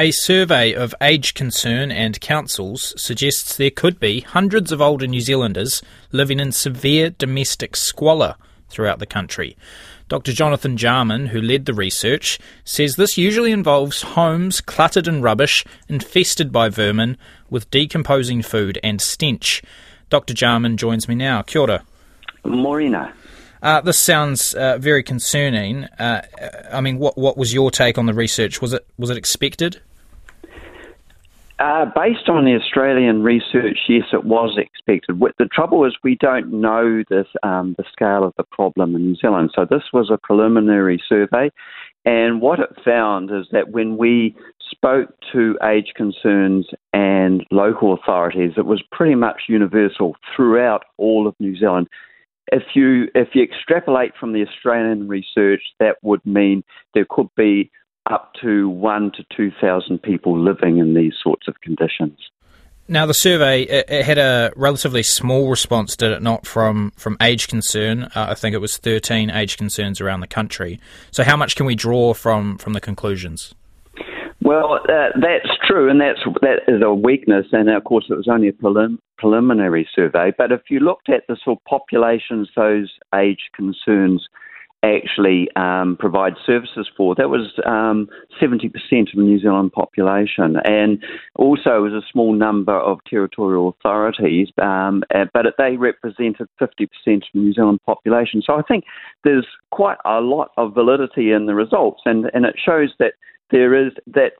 A survey of age concern and councils suggests there could be hundreds of older New Zealanders living in severe domestic squalor throughout the country. Dr. Jonathan Jarman, who led the research, says this usually involves homes cluttered in rubbish, infested by vermin, with decomposing food and stench. Dr. Jarman joins me now. Kia ora. Morena. Uh, this sounds uh, very concerning. Uh, I mean, what what was your take on the research? Was it was it expected? Uh, based on the Australian research, yes, it was expected. The trouble is we don't know this, um, the scale of the problem in New Zealand. So this was a preliminary survey, and what it found is that when we spoke to age concerns and local authorities, it was pretty much universal throughout all of New Zealand. If you if you extrapolate from the Australian research, that would mean there could be up to one to 2,000 people living in these sorts of conditions. Now, the survey it, had a relatively small response, did it not, from, from age concern? Uh, I think it was 13 age concerns around the country. So, how much can we draw from, from the conclusions? Well, uh, that's true, and that's that is a weakness. And of course, it was only a prelim- preliminary survey. But if you looked at the sort of populations those age concerns actually um, provide services for. That was um, 70% of the New Zealand population, and also was a small number of territorial authorities, um, uh, but they represented 50% of the New Zealand population. So I think there's quite a lot of validity in the results, and, and it shows that there is that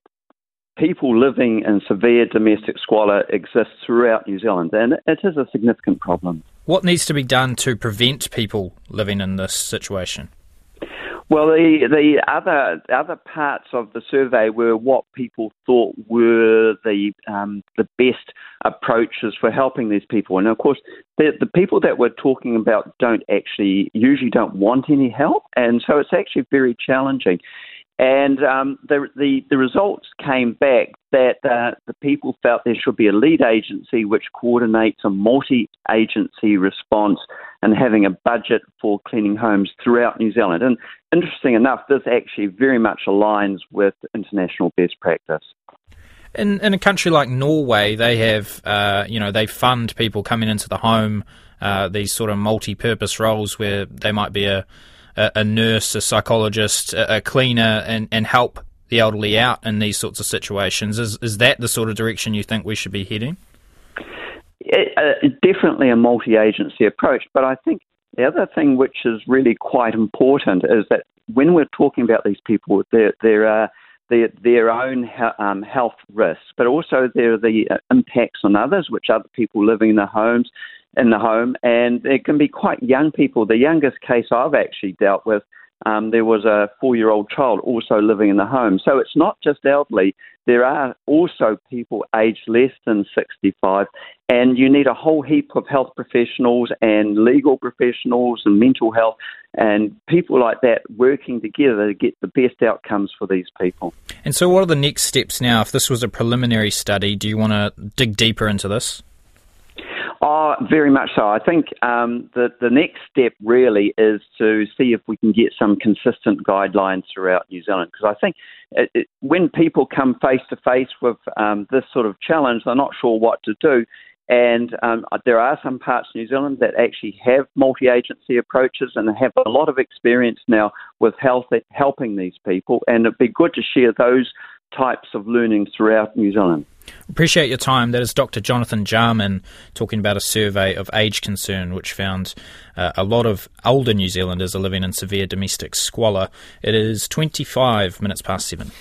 people living in severe domestic squalor exists throughout New Zealand, and it is a significant problem. What needs to be done to prevent people living in this situation? Well, the the other other parts of the survey were what people thought were the um, the best approaches for helping these people, and of course, the the people that we're talking about don't actually usually don't want any help, and so it's actually very challenging. And um, the, the, the results came back that uh, the people felt there should be a lead agency which coordinates a multi agency response and having a budget for cleaning homes throughout New Zealand. And interesting enough, this actually very much aligns with international best practice. In, in a country like Norway, they have, uh, you know, they fund people coming into the home, uh, these sort of multi purpose roles where they might be a a, a nurse, a psychologist, a, a cleaner, and, and help the elderly out in these sorts of situations. Is is that the sort of direction you think we should be heading? It, uh, definitely a multi-agency approach, but I think the other thing which is really quite important is that when we're talking about these people, there there are their, their own um, health risks, but also there are the uh, impacts on others, which other people living in their homes, in the home, and it can be quite young people. The youngest case I've actually dealt with, um, there was a four-year-old child also living in the home. So it's not just elderly. There are also people aged less than 65, and you need a whole heap of health professionals and legal professionals and mental health and people like that working together to get the best outcomes for these people. And so, what are the next steps now? If this was a preliminary study, do you want to dig deeper into this? Oh, very much so. I think um, the the next step really is to see if we can get some consistent guidelines throughout New Zealand. Because I think it, it, when people come face to face with um, this sort of challenge, they're not sure what to do. And um, there are some parts of New Zealand that actually have multi agency approaches and have a lot of experience now with health, helping these people. And it'd be good to share those types of learning throughout New Zealand. Appreciate your time. That is Dr. Jonathan Jarman talking about a survey of age concern, which found uh, a lot of older New Zealanders are living in severe domestic squalor. It is 25 minutes past seven.